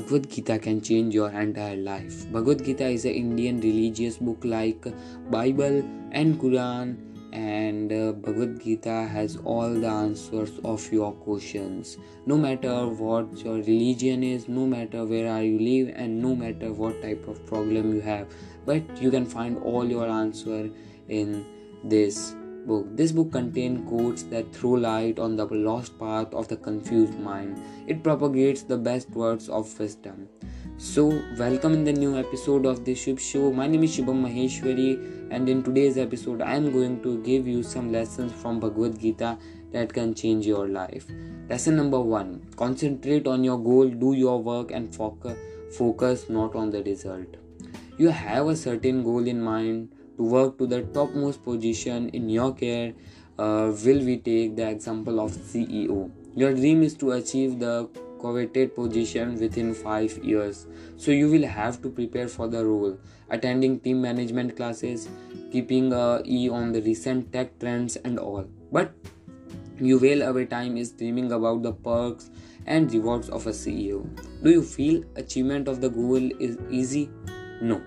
Bhagavad Gita can change your entire life. Bhagavad Gita is an Indian religious book like Bible and Quran and uh, Bhagavad Gita has all the answers of your questions. No matter what your religion is, no matter where are you live and no matter what type of problem you have, but you can find all your answer in this book. This book contains quotes that throw light on the lost path of the confused mind. It propagates the best words of wisdom. So, welcome in the new episode of the Shubh Show. My name is Shubham Maheshwari, and in today's episode, I am going to give you some lessons from Bhagavad Gita that can change your life. Lesson number one concentrate on your goal, do your work, and focus, focus not on the result. You have a certain goal in mind to work to the topmost position in your care uh, will we take the example of ceo your dream is to achieve the coveted position within 5 years. So you will have to prepare for the role. Attending team management classes keeping a e on the recent tech trends and all. But you wail away time is dreaming about the perks and rewards of a ceo do you feel achievement of the goal is easy? No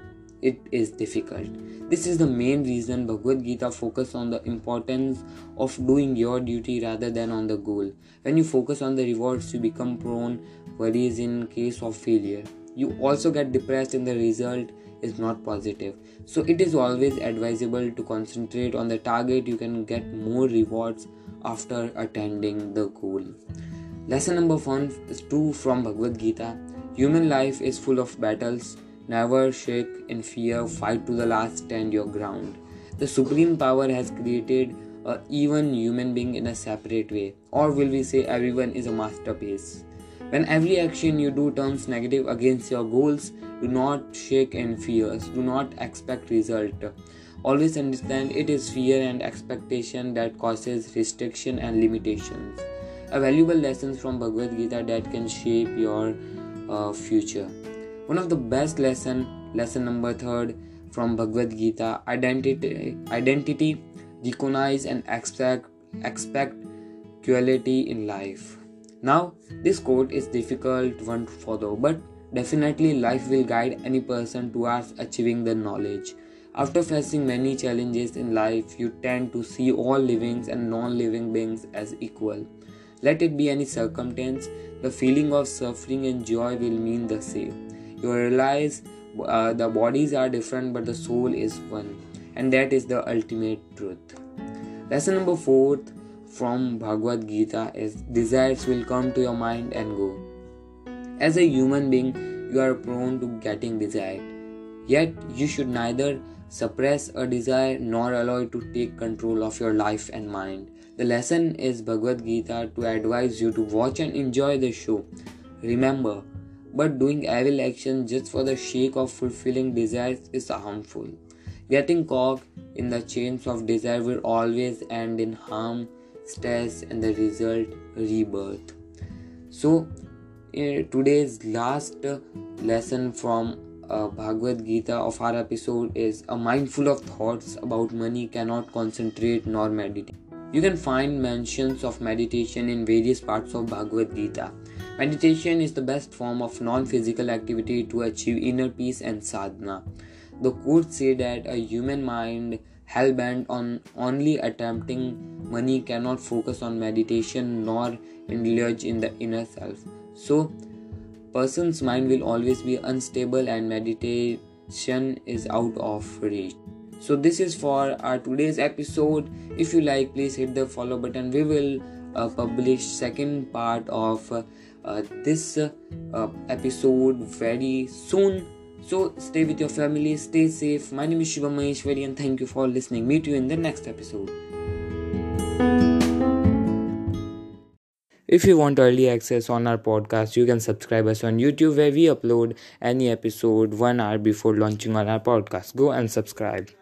it is difficult. This is the main reason Bhagavad Gita focus on the importance of doing your duty rather than on the goal. When you focus on the rewards, you become prone worries in case of failure. You also get depressed in the result is not positive. So it is always advisable to concentrate on the target you can get more rewards after attending the goal. Lesson number 1 is 2 from Bhagavad Gita. Human life is full of battles Never shake in fear, fight to the last, stand your ground. The supreme power has created a even human being in a separate way, or will we say everyone is a masterpiece? When every action you do turns negative against your goals, do not shake in fears, do not expect result. Always understand it is fear and expectation that causes restriction and limitations. A valuable lessons from Bhagavad Gita that can shape your uh, future. One of the best lesson, lesson number third from Bhagavad Gita, identity, identity, recognize and expect, expect quality in life. Now, this quote is difficult one to follow, but definitely life will guide any person towards achieving the knowledge. After facing many challenges in life, you tend to see all living and non living beings as equal. Let it be any circumstance, the feeling of suffering and joy will mean the same you realize uh, the bodies are different but the soul is one. And that is the ultimate truth. Lesson number four from bhagavad gita is desires will come to your mind and go. As a human being you are prone to getting desired. Yet you should neither suppress a desire nor allow it to take control of your life and mind. The lesson is bhagavad gita to advise you to watch and enjoy the show. Remember but doing evil action just for the sake of fulfilling desires is harmful. Getting caught in the chains of desire will always end in harm, stress, and the result rebirth. So, today's last lesson from uh, Bhagavad Gita of our episode is a mindful of thoughts about money cannot concentrate nor meditate. You can find mentions of meditation in various parts of Bhagavad Gita. Meditation is the best form of non physical activity to achieve inner peace and sadhana. The quotes say that a human mind hell bent on only attempting money cannot focus on meditation nor indulge in the inner self. So, person's mind will always be unstable and meditation is out of reach. So this is for our today's episode. If you like, please hit the follow button. We will uh, publish second part of uh, this uh, episode very soon. So stay with your family, stay safe. My name is Shiva Maheshwari and thank you for listening. Meet you in the next episode. If you want early access on our podcast, you can subscribe us on YouTube where we upload any episode one hour before launching on our podcast. Go and subscribe.